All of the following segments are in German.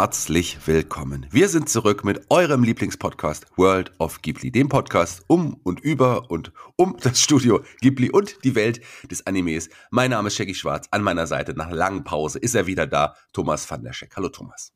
Herzlich willkommen. Wir sind zurück mit eurem Lieblingspodcast World of Ghibli, dem Podcast um und über und um das Studio Ghibli und die Welt des Animes. Mein Name ist Shaggy Schwarz. An meiner Seite nach langen Pause ist er wieder da, Thomas van der Scheck. Hallo Thomas.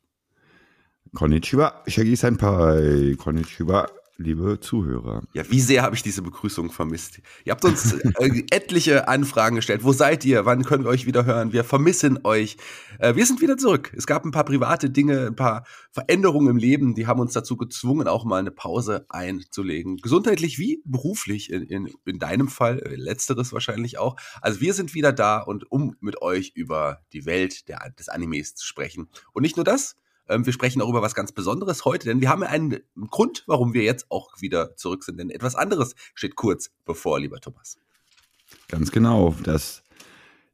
Konnichiwa, Shaggy Senpai. Konnichiwa, liebe Zuhörer. Ja, wie sehr habe ich diese Begrüßung vermisst. Ihr habt uns äh, etliche Anfragen gestellt. Wo seid ihr? Wann können wir euch wieder hören? Wir vermissen euch. Äh, wir sind wieder zurück. Es gab ein paar private Dinge, ein paar Veränderungen im Leben, die haben uns dazu gezwungen, auch mal eine Pause einzulegen. Gesundheitlich wie beruflich, in, in, in deinem Fall, äh, letzteres wahrscheinlich auch. Also wir sind wieder da und um mit euch über die Welt der, des Animes zu sprechen. Und nicht nur das, wir sprechen auch über was ganz Besonderes heute, denn wir haben einen Grund, warum wir jetzt auch wieder zurück sind. Denn etwas anderes steht kurz bevor, lieber Thomas. Ganz genau. Das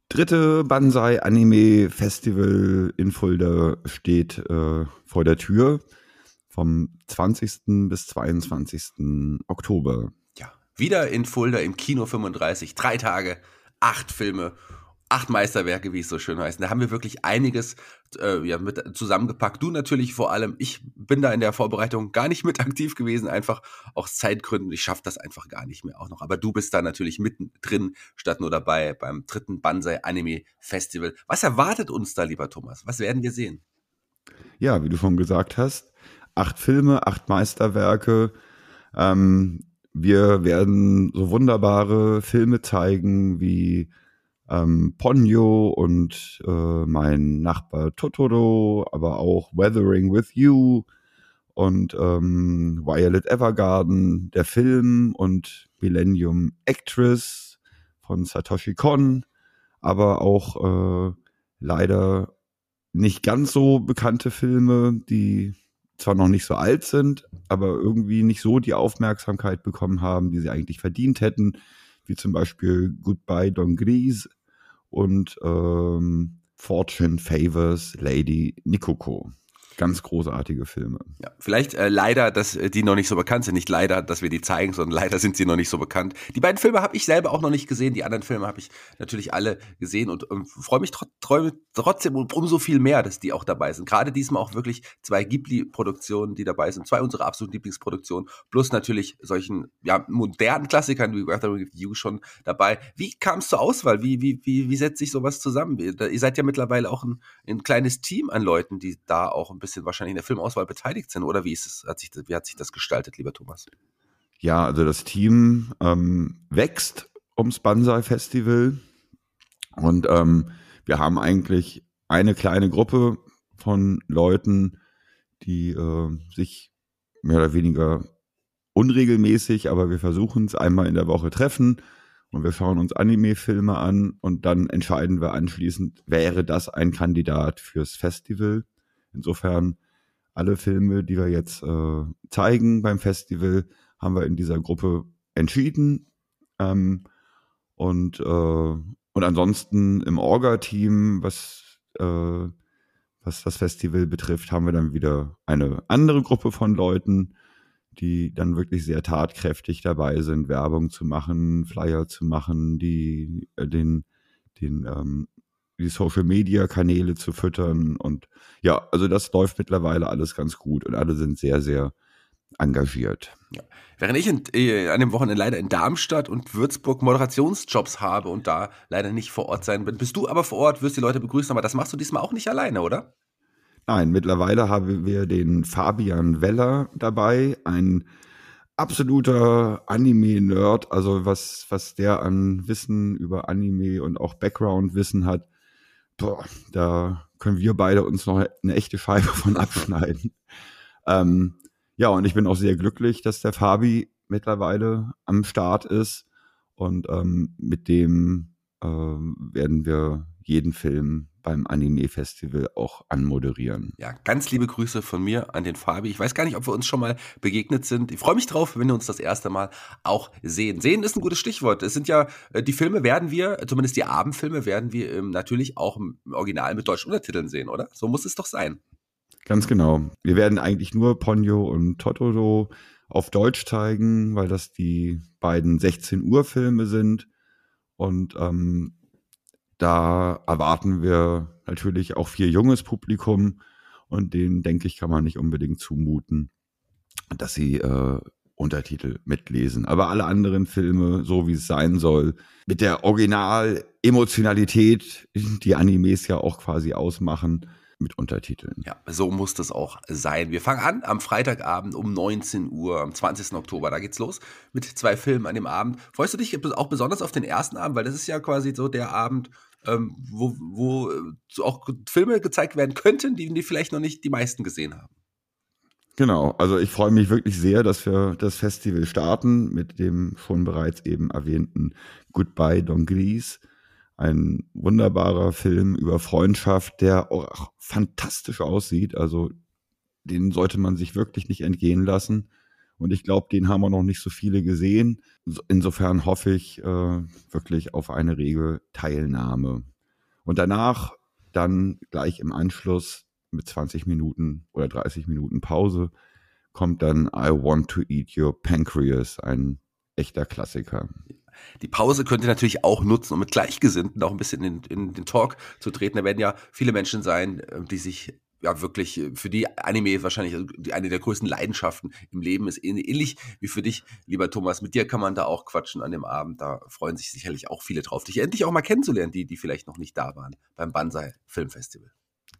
dritte Banzai Anime Festival in Fulda steht äh, vor der Tür vom 20. bis 22. Oktober. Ja, wieder in Fulda im Kino 35, drei Tage, acht Filme acht Meisterwerke, wie es so schön heißt. Da haben wir wirklich einiges äh, ja, mit zusammengepackt. Du natürlich vor allem. Ich bin da in der Vorbereitung gar nicht mit aktiv gewesen, einfach aus Zeitgründen. Ich schaffe das einfach gar nicht mehr auch noch. Aber du bist da natürlich mittendrin, statt nur dabei beim dritten Banzai Anime Festival. Was erwartet uns da, lieber Thomas? Was werden wir sehen? Ja, wie du schon gesagt hast, acht Filme, acht Meisterwerke. Ähm, wir werden so wunderbare Filme zeigen wie ähm, Ponyo und äh, mein Nachbar Totoro, aber auch Weathering with You und ähm, Violet Evergarden, der Film und Millennium Actress von Satoshi Kon, aber auch äh, leider nicht ganz so bekannte Filme, die zwar noch nicht so alt sind, aber irgendwie nicht so die Aufmerksamkeit bekommen haben, die sie eigentlich verdient hätten, wie zum Beispiel Goodbye Don Grise und ähm, Fortune Favors Lady Nikoko. Ganz großartige Filme. Ja, vielleicht äh, leider, dass äh, die noch nicht so bekannt sind. Nicht leider, dass wir die zeigen, sondern leider sind sie noch nicht so bekannt. Die beiden Filme habe ich selber auch noch nicht gesehen. Die anderen Filme habe ich natürlich alle gesehen und ähm, freue mich tr trotzdem um, umso viel mehr, dass die auch dabei sind. Gerade diesmal auch wirklich zwei Ghibli-Produktionen, die dabei sind. Zwei unserer absoluten Lieblingsproduktionen. Plus natürlich solchen ja, modernen Klassikern wie Weather with You schon dabei. Wie kam es zur Auswahl? Wie, wie, wie, wie setzt sich sowas zusammen? Ihr seid ja mittlerweile auch ein, ein kleines Team an Leuten, die da auch ein bisschen bisschen wahrscheinlich in der Filmauswahl beteiligt sind. Oder wie, ist es, hat sich, wie hat sich das gestaltet, lieber Thomas? Ja, also das Team ähm, wächst ums Banzai Festival. Und ähm, wir haben eigentlich eine kleine Gruppe von Leuten, die äh, sich mehr oder weniger unregelmäßig, aber wir versuchen es einmal in der Woche treffen und wir schauen uns Anime-Filme an und dann entscheiden wir anschließend, wäre das ein Kandidat fürs Festival. Insofern alle Filme, die wir jetzt äh, zeigen beim Festival, haben wir in dieser Gruppe entschieden. Ähm, und, äh, und ansonsten im Orga-Team, was, äh, was das Festival betrifft, haben wir dann wieder eine andere Gruppe von Leuten, die dann wirklich sehr tatkräftig dabei sind, Werbung zu machen, Flyer zu machen, die äh, den, den ähm, die Social Media Kanäle zu füttern. Und ja, also das läuft mittlerweile alles ganz gut und alle sind sehr, sehr engagiert. Ja. Während ich in, äh, an dem Wochenende leider in Darmstadt und Würzburg Moderationsjobs habe und da leider nicht vor Ort sein bin, bist du aber vor Ort, wirst die Leute begrüßen, aber das machst du diesmal auch nicht alleine, oder? Nein, mittlerweile haben wir den Fabian Weller dabei, ein absoluter Anime-Nerd, also was, was der an Wissen über Anime und auch Background-Wissen hat, boah, da können wir beide uns noch eine echte Scheibe von abschneiden. ähm, ja, und ich bin auch sehr glücklich, dass der Fabi mittlerweile am Start ist. Und ähm, mit dem äh, werden wir jeden Film beim Anime-Festival auch anmoderieren. Ja, ganz liebe Grüße von mir an den Fabi. Ich weiß gar nicht, ob wir uns schon mal begegnet sind. Ich freue mich drauf, wenn wir uns das erste Mal auch sehen. Sehen ist ein gutes Stichwort. Es sind ja, äh, die Filme werden wir, zumindest die Abendfilme, werden wir ähm, natürlich auch im Original mit deutschen Untertiteln sehen, oder? So muss es doch sein. Ganz genau. Wir werden eigentlich nur Ponyo und Totoro auf Deutsch zeigen, weil das die beiden 16 Uhr Filme sind. Und ähm, da erwarten wir natürlich auch viel junges Publikum Und denen, denke ich, kann man nicht unbedingt zumuten, dass sie äh, Untertitel mitlesen. Aber alle anderen Filme, so wie es sein soll, mit der Original-Emotionalität, die Animes ja auch quasi ausmachen, mit Untertiteln. Ja, so muss das auch sein. Wir fangen an am Freitagabend um 19 Uhr, am 20. Oktober. Da geht's los mit zwei Filmen an dem Abend. Freust du dich auch besonders auf den ersten Abend? Weil das ist ja quasi so der Abend, ähm, wo, wo auch Filme gezeigt werden könnten, die, die vielleicht noch nicht die meisten gesehen haben. Genau, also ich freue mich wirklich sehr, dass wir das Festival starten mit dem schon bereits eben erwähnten Goodbye Don Gris. Ein wunderbarer Film über Freundschaft, der auch fantastisch aussieht. Also den sollte man sich wirklich nicht entgehen lassen. Und ich glaube, den haben wir noch nicht so viele gesehen. Insofern hoffe ich äh, wirklich auf eine rege Teilnahme. Und danach dann gleich im Anschluss mit 20 Minuten oder 30 Minuten Pause kommt dann I Want to Eat Your Pancreas, ein echter Klassiker. Die Pause könnt ihr natürlich auch nutzen, um mit Gleichgesinnten auch ein bisschen in, in den Talk zu treten. Da werden ja viele Menschen sein, äh, die sich ja wirklich für die Anime wahrscheinlich also eine der größten Leidenschaften im Leben ist ähnlich wie für dich, lieber Thomas. Mit dir kann man da auch quatschen an dem Abend. Da freuen sich sicherlich auch viele drauf, dich endlich auch mal kennenzulernen, die die vielleicht noch nicht da waren beim Banzai Filmfestival.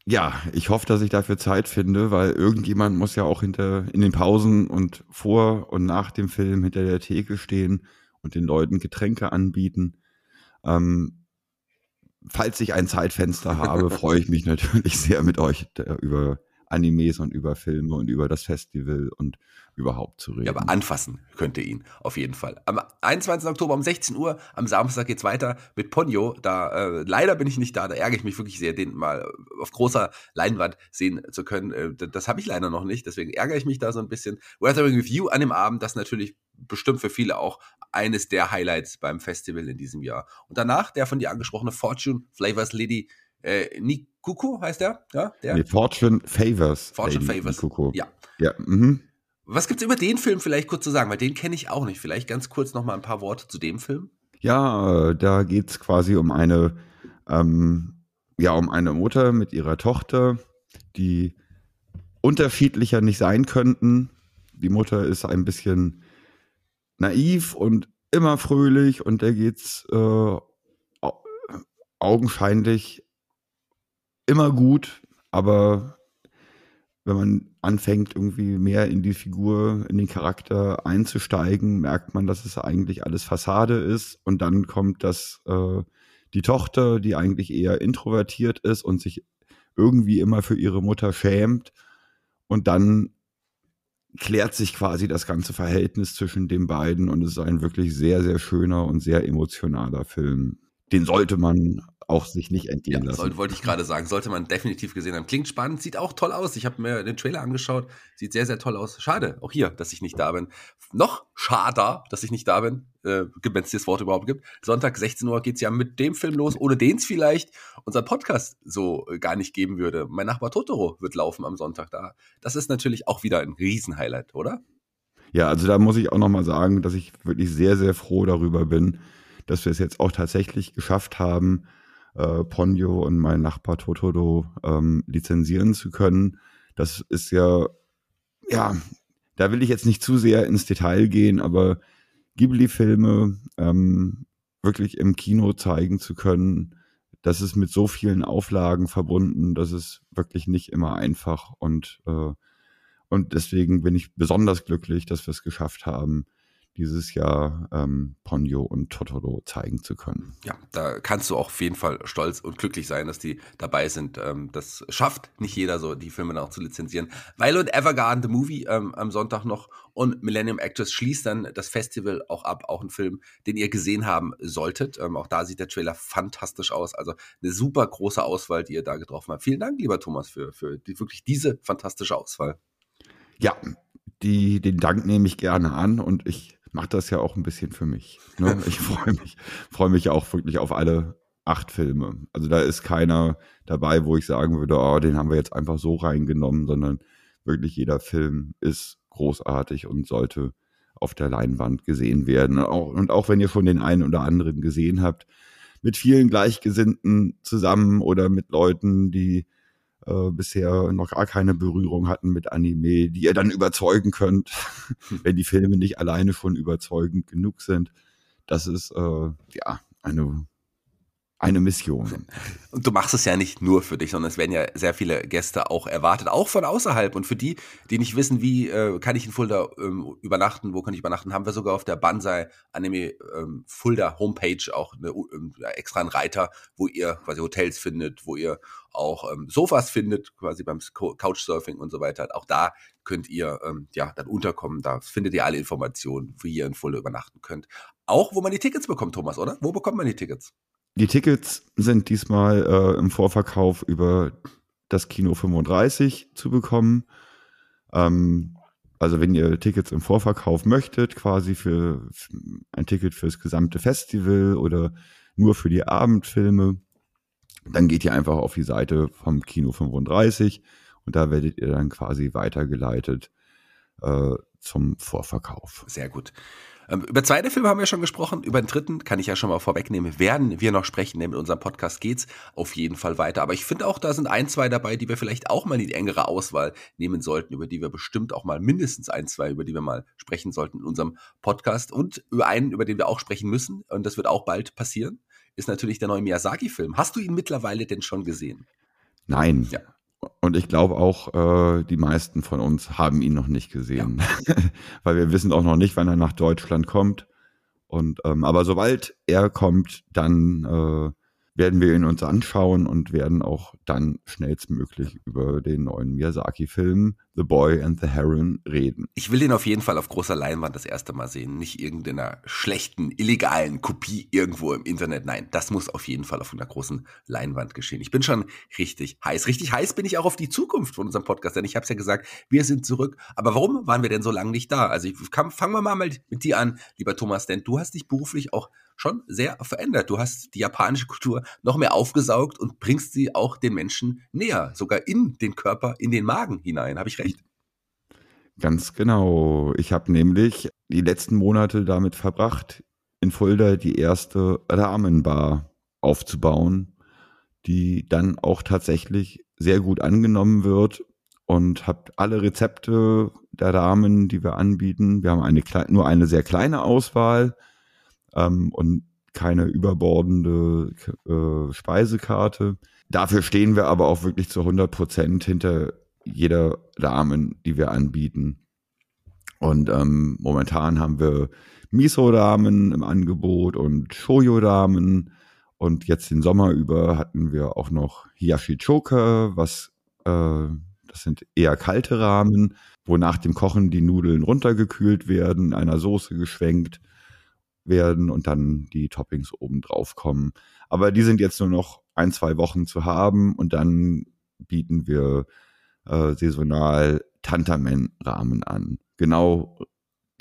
Ja, ich hoffe, dass ich dafür Zeit finde, weil irgendjemand muss ja auch hinter in den Pausen und vor und nach dem Film hinter der Theke stehen und den Leuten Getränke anbieten. Ähm, falls ich ein Zeitfenster habe, freue ich mich natürlich sehr mit euch über Animes und über Filme und über das Festival und überhaupt zu reden. Ja, aber anfassen könnt ihr ihn auf jeden Fall. Am 21. Oktober um 16 Uhr, am Samstag geht's weiter mit Ponyo. Da äh, leider bin ich nicht da, da ärgere ich mich wirklich sehr, den mal auf großer Leinwand sehen zu können. Äh, das habe ich leider noch nicht, deswegen ärgere ich mich da so ein bisschen. Weathering with You an dem Abend, das natürlich bestimmt für viele auch eines der Highlights beim Festival in diesem Jahr. Und danach der von dir angesprochene Fortune Flavors Lady äh, Nikuko heißt der? Ja, der? Nee, Fortune Favors. Fortune Lady Favors. Nikuko. Ja. Ja, mhm. Was gibt's über den Film vielleicht kurz zu sagen? Weil den kenne ich auch nicht. Vielleicht ganz kurz noch mal ein paar Worte zu dem Film. Ja, da geht's quasi um eine, ähm, ja, um eine Mutter mit ihrer Tochter, die unterschiedlicher nicht sein könnten. Die Mutter ist ein bisschen naiv und immer fröhlich und der geht's äh, augenscheinlich immer gut, aber wenn man anfängt, irgendwie mehr in die Figur, in den Charakter einzusteigen, merkt man, dass es eigentlich alles Fassade ist. Und dann kommt das, äh, die Tochter, die eigentlich eher introvertiert ist und sich irgendwie immer für ihre Mutter schämt. Und dann klärt sich quasi das ganze Verhältnis zwischen den beiden und es ist ein wirklich sehr, sehr schöner und sehr emotionaler Film. Den sollte man auch sich nicht entgehen ja, lassen. Soll, wollte ich gerade sagen, sollte man definitiv gesehen haben. Klingt spannend, sieht auch toll aus. Ich habe mir den Trailer angeschaut, sieht sehr, sehr toll aus. Schade, auch hier, dass ich nicht da bin. Noch schader, dass ich nicht da bin, äh, wenn es das Wort überhaupt gibt. Sonntag 16 Uhr geht's ja mit dem Film los, ohne den es vielleicht unseren Podcast so äh, gar nicht geben würde. Mein Nachbar Totoro wird laufen am Sonntag da. Das ist natürlich auch wieder ein Riesenhighlight, oder? Ja, also da muss ich auch nochmal sagen, dass ich wirklich sehr, sehr froh darüber bin, dass wir es jetzt auch tatsächlich geschafft haben, äh, Ponyo und mein Nachbar Totoro ähm, lizenzieren zu können. Das ist ja, ja, da will ich jetzt nicht zu sehr ins Detail gehen, aber Ghibli-Filme ähm, wirklich im Kino zeigen zu können, das ist mit so vielen Auflagen verbunden, das ist wirklich nicht immer einfach und äh, und deswegen bin ich besonders glücklich, dass wir es geschafft haben, dieses Jahr ähm, Ponyo und Totoro zeigen zu können. Ja, da kannst du auch auf jeden Fall stolz und glücklich sein, dass die dabei sind. Ähm, das schafft nicht jeder so, die Filme dann auch zu lizenzieren. Violet Evergarden, The Movie ähm, am Sonntag noch und Millennium Actress schließt dann das Festival auch ab. Auch ein Film, den ihr gesehen haben solltet. Ähm, auch da sieht der Trailer fantastisch aus. Also eine super große Auswahl, die ihr da getroffen habt. Vielen Dank, lieber Thomas, für, für die, wirklich diese fantastische Auswahl. Ja, die, den Dank nehme ich gerne an und ich mache das ja auch ein bisschen für mich. Ne? Ich freue mich, freue mich auch wirklich auf alle acht Filme. Also da ist keiner dabei, wo ich sagen würde, oh, den haben wir jetzt einfach so reingenommen, sondern wirklich jeder Film ist großartig und sollte auf der Leinwand gesehen werden. Und auch wenn ihr schon den einen oder anderen gesehen habt, mit vielen Gleichgesinnten zusammen oder mit Leuten, die äh, bisher noch gar keine Berührung hatten mit Anime, die ihr dann überzeugen könnt, wenn die Filme nicht alleine schon überzeugend genug sind. Das ist äh, ja eine eine Mission. Und du machst es ja nicht nur für dich, sondern es werden ja sehr viele Gäste auch erwartet, auch von außerhalb. Und für die, die nicht wissen, wie äh, kann ich in Fulda ähm, übernachten, wo kann ich übernachten, haben wir sogar auf der Banzai Anime ähm, Fulda Homepage auch eine, ähm, extra einen Reiter, wo ihr quasi Hotels findet, wo ihr auch ähm, Sofas findet, quasi beim Couchsurfing und so weiter. Auch da könnt ihr ähm, ja dann unterkommen. Da findet ihr alle Informationen, wie ihr in Fulda übernachten könnt. Auch wo man die Tickets bekommt, Thomas, oder? Wo bekommt man die Tickets? Die Tickets sind diesmal äh, im Vorverkauf über das Kino 35 zu bekommen. Ähm, also wenn ihr Tickets im Vorverkauf möchtet, quasi für, für ein Ticket fürs gesamte Festival oder nur für die Abendfilme, dann geht ihr einfach auf die Seite vom Kino 35 und da werdet ihr dann quasi weitergeleitet äh, zum Vorverkauf. Sehr gut. Ähm, über zweite Filme haben wir schon gesprochen. Über den dritten kann ich ja schon mal vorwegnehmen. Werden wir noch sprechen, denn mit unserem Podcast geht's auf jeden Fall weiter. Aber ich finde auch, da sind ein, zwei dabei, die wir vielleicht auch mal in die engere Auswahl nehmen sollten, über die wir bestimmt auch mal mindestens ein, zwei, über die wir mal sprechen sollten in unserem Podcast. Und über einen, über den wir auch sprechen müssen, und das wird auch bald passieren, ist natürlich der neue Miyazaki-Film. Hast du ihn mittlerweile denn schon gesehen? Nein. Ja. Und ich glaube auch, äh, die meisten von uns haben ihn noch nicht gesehen, ja. weil wir wissen auch noch nicht, wann er nach Deutschland kommt. Und ähm, aber sobald er kommt, dann äh, werden wir ihn uns anschauen und werden auch dann schnellstmöglich über den neuen Miyazaki-Film The Boy and the Heron reden. Ich will den auf jeden Fall auf großer Leinwand das erste Mal sehen, nicht irgendeiner schlechten, illegalen Kopie irgendwo im Internet. Nein, das muss auf jeden Fall auf einer großen Leinwand geschehen. Ich bin schon richtig heiß. Richtig heiß bin ich auch auf die Zukunft von unserem Podcast, denn ich habe es ja gesagt, wir sind zurück. Aber warum waren wir denn so lange nicht da? Also fangen wir mal mit dir an, lieber Thomas, denn du hast dich beruflich auch schon sehr verändert. Du hast die japanische Kultur noch mehr aufgesaugt und bringst sie auch den Menschen näher, sogar in den Körper, in den Magen hinein. Habe ich recht? Ganz genau. Ich habe nämlich die letzten Monate damit verbracht, in Fulda die erste Ramenbar aufzubauen, die dann auch tatsächlich sehr gut angenommen wird und habe alle Rezepte der Ramen, die wir anbieten. Wir haben eine nur eine sehr kleine Auswahl ähm, und keine überbordende äh, Speisekarte. Dafür stehen wir aber auch wirklich zu 100 Prozent hinter jeder Ramen, die wir anbieten. Und ähm, momentan haben wir Miso-Ramen im Angebot und Shoyo-Ramen. Und jetzt den Sommer über hatten wir auch noch Hiyashi-Choka, was äh, das sind eher kalte Ramen, wo nach dem Kochen die Nudeln runtergekühlt werden, in einer Soße geschwenkt werden und dann die Toppings oben drauf kommen. Aber die sind jetzt nur noch ein, zwei Wochen zu haben und dann bieten wir äh, saisonal Tantamen-Rahmen an. Genau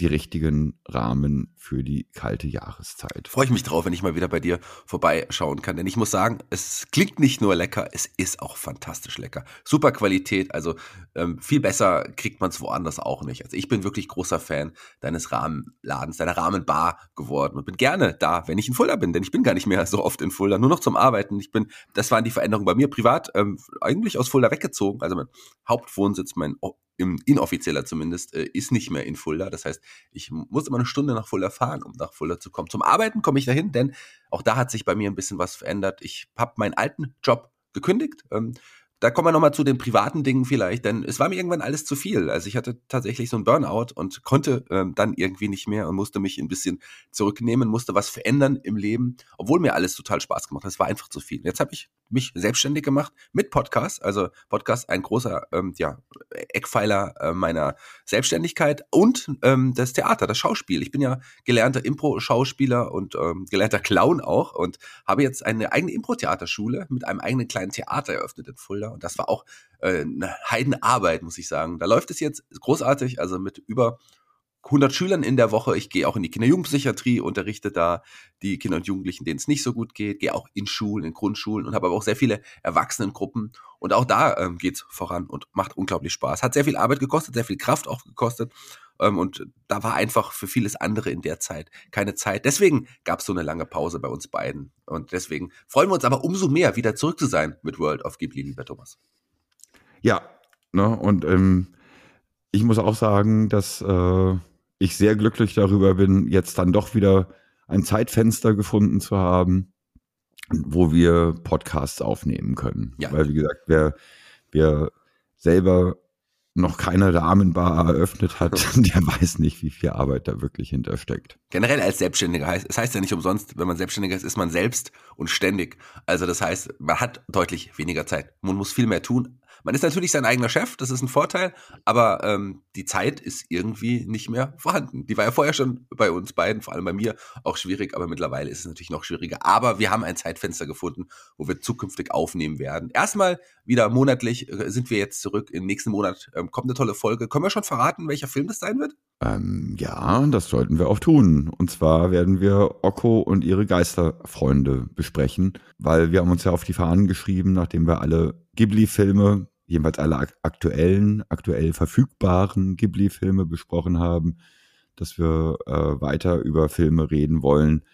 die richtigen Rahmen für die kalte Jahreszeit. Freue ich mich drauf, wenn ich mal wieder bei dir vorbeischauen kann. Denn ich muss sagen, es klingt nicht nur lecker, es ist auch fantastisch lecker. Super Qualität, also ähm, viel besser kriegt man es woanders auch nicht. Also ich bin wirklich großer Fan deines Rahmenladens, deiner Rahmenbar geworden und bin gerne da, wenn ich in Fulda bin, denn ich bin gar nicht mehr so oft in Fulda, nur noch zum Arbeiten. Ich bin, das waren die Veränderungen bei mir privat, ähm, eigentlich aus Fulda weggezogen. Also mein Hauptwohnsitz, mein im, inoffizieller zumindest, äh, ist nicht mehr in Fulda. Das heißt, ich muss immer eine Stunde nach Fulda fahren, um nach Fulda zu kommen. Zum Arbeiten komme ich dahin, denn auch da hat sich bei mir ein bisschen was verändert. Ich habe meinen alten Job gekündigt. Ähm, da kommen wir nochmal zu den privaten Dingen vielleicht, denn es war mir irgendwann alles zu viel. Also ich hatte tatsächlich so ein Burnout und konnte ähm, dann irgendwie nicht mehr und musste mich ein bisschen zurücknehmen, musste was verändern im Leben, obwohl mir alles total Spaß gemacht hat. Es war einfach zu viel. Jetzt habe ich mich selbstständig gemacht mit Podcast. Also Podcast ein großer ähm, ja, Eckpfeiler äh, meiner Selbstständigkeit und ähm, das Theater, das Schauspiel. Ich bin ja gelernter Impro-Schauspieler und ähm, gelernter Clown auch und habe jetzt eine eigene Impro-Theaterschule mit einem eigenen kleinen Theater eröffnet in Fulda und das war auch äh, eine Heidenarbeit, muss ich sagen. Da läuft es jetzt großartig, also mit über 100 Schülern in der Woche. Ich gehe auch in die Kinder-Jugendpsychiatrie, unterrichte da die Kinder und Jugendlichen, denen es nicht so gut geht, gehe auch in Schulen, in Grundschulen und habe aber auch sehr viele Erwachsenengruppen. Und auch da ähm, geht es voran und macht unglaublich Spaß. Hat sehr viel Arbeit gekostet, sehr viel Kraft auch gekostet. Ähm, und da war einfach für vieles andere in der Zeit keine Zeit. Deswegen gab es so eine lange Pause bei uns beiden. Und deswegen freuen wir uns aber umso mehr, wieder zurück zu sein mit World of Ghibli, lieber Thomas. Ja, ne, und ähm, ich muss auch sagen, dass äh, ich sehr glücklich darüber bin, jetzt dann doch wieder ein Zeitfenster gefunden zu haben, wo wir Podcasts aufnehmen können. Ja. Weil, wie gesagt, wer, wer selber noch keine Rahmenbar eröffnet hat, der weiß nicht, wie viel Arbeit da wirklich hintersteckt. Generell als Selbstständiger heißt, es heißt ja nicht umsonst, wenn man Selbstständiger ist, ist man selbst und ständig. Also das heißt, man hat deutlich weniger Zeit. Man muss viel mehr tun, man ist natürlich sein eigener Chef, das ist ein Vorteil, aber ähm, die Zeit ist irgendwie nicht mehr vorhanden. Die war ja vorher schon bei uns beiden, vor allem bei mir, auch schwierig, aber mittlerweile ist es natürlich noch schwieriger. Aber wir haben ein Zeitfenster gefunden, wo wir zukünftig aufnehmen werden. Erstmal wieder monatlich äh, sind wir jetzt zurück. Im nächsten Monat ähm, kommt eine tolle Folge. Können wir schon verraten, welcher Film das sein wird? Ähm, ja, das sollten wir auch tun. Und zwar werden wir Okko und ihre Geisterfreunde besprechen, weil wir haben uns ja auf die Fahnen geschrieben, nachdem wir alle Ghibli-Filme, jedenfalls alle aktuellen, aktuell verfügbaren Ghibli-Filme besprochen haben, dass wir äh, weiter über Filme reden wollen,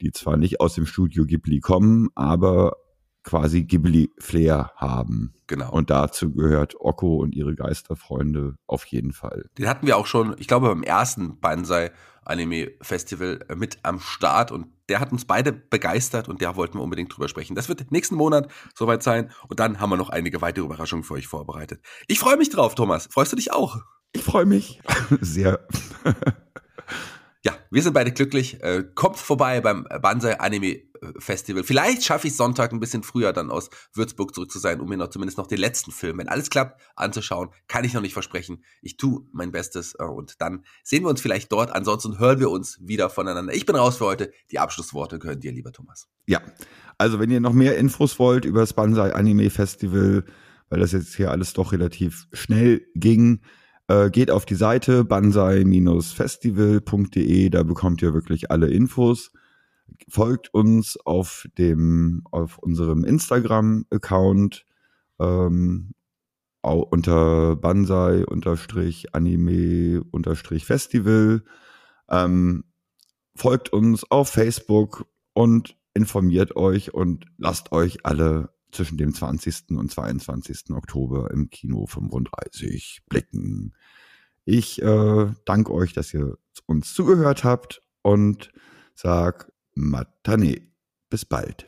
die zwar nicht aus dem Studio Ghibli kommen, aber quasi Ghibli-Flair haben. Genau. Und dazu gehört Okko und ihre Geisterfreunde auf jeden Fall. Den hatten wir auch schon, ich glaube, beim ersten Banzai Anime Festival mit am Start und der hat uns beide begeistert und da wollten wir unbedingt drüber sprechen. Das wird nächsten Monat soweit sein und dann haben wir noch einige weitere Überraschungen für euch vorbereitet. Ich freue mich drauf, Thomas. Freust du dich auch? Ich freue mich sehr. ja, wir sind beide glücklich. Äh, kommt vorbei beim Banzai Anime Festival. Vielleicht schaffe ich Sonntag ein bisschen früher dann aus Würzburg zurück zu sein, um mir noch zumindest noch den letzten Film, wenn alles klappt, anzuschauen. Kann ich noch nicht versprechen. Ich tue mein Bestes äh, und dann sehen wir uns vielleicht dort. Ansonsten hören wir uns wieder voneinander. Ich bin raus für heute. Die Abschlussworte gehören dir, lieber Thomas. Ja, also wenn ihr noch mehr Infos wollt über das Banzai Anime Festival, weil das jetzt hier alles doch relativ schnell ging, äh, geht auf die Seite banzai-festival.de, da bekommt ihr wirklich alle Infos folgt uns auf dem, auf unserem Instagram-Account ähm, unter Banzai unterstrich Anime unterstrich Festival. Ähm, folgt uns auf Facebook und informiert euch und lasst euch alle zwischen dem 20. und 22. Oktober im Kino 35 blicken. Ich äh, danke euch, dass ihr uns zugehört habt und sag Matane. Bis bald.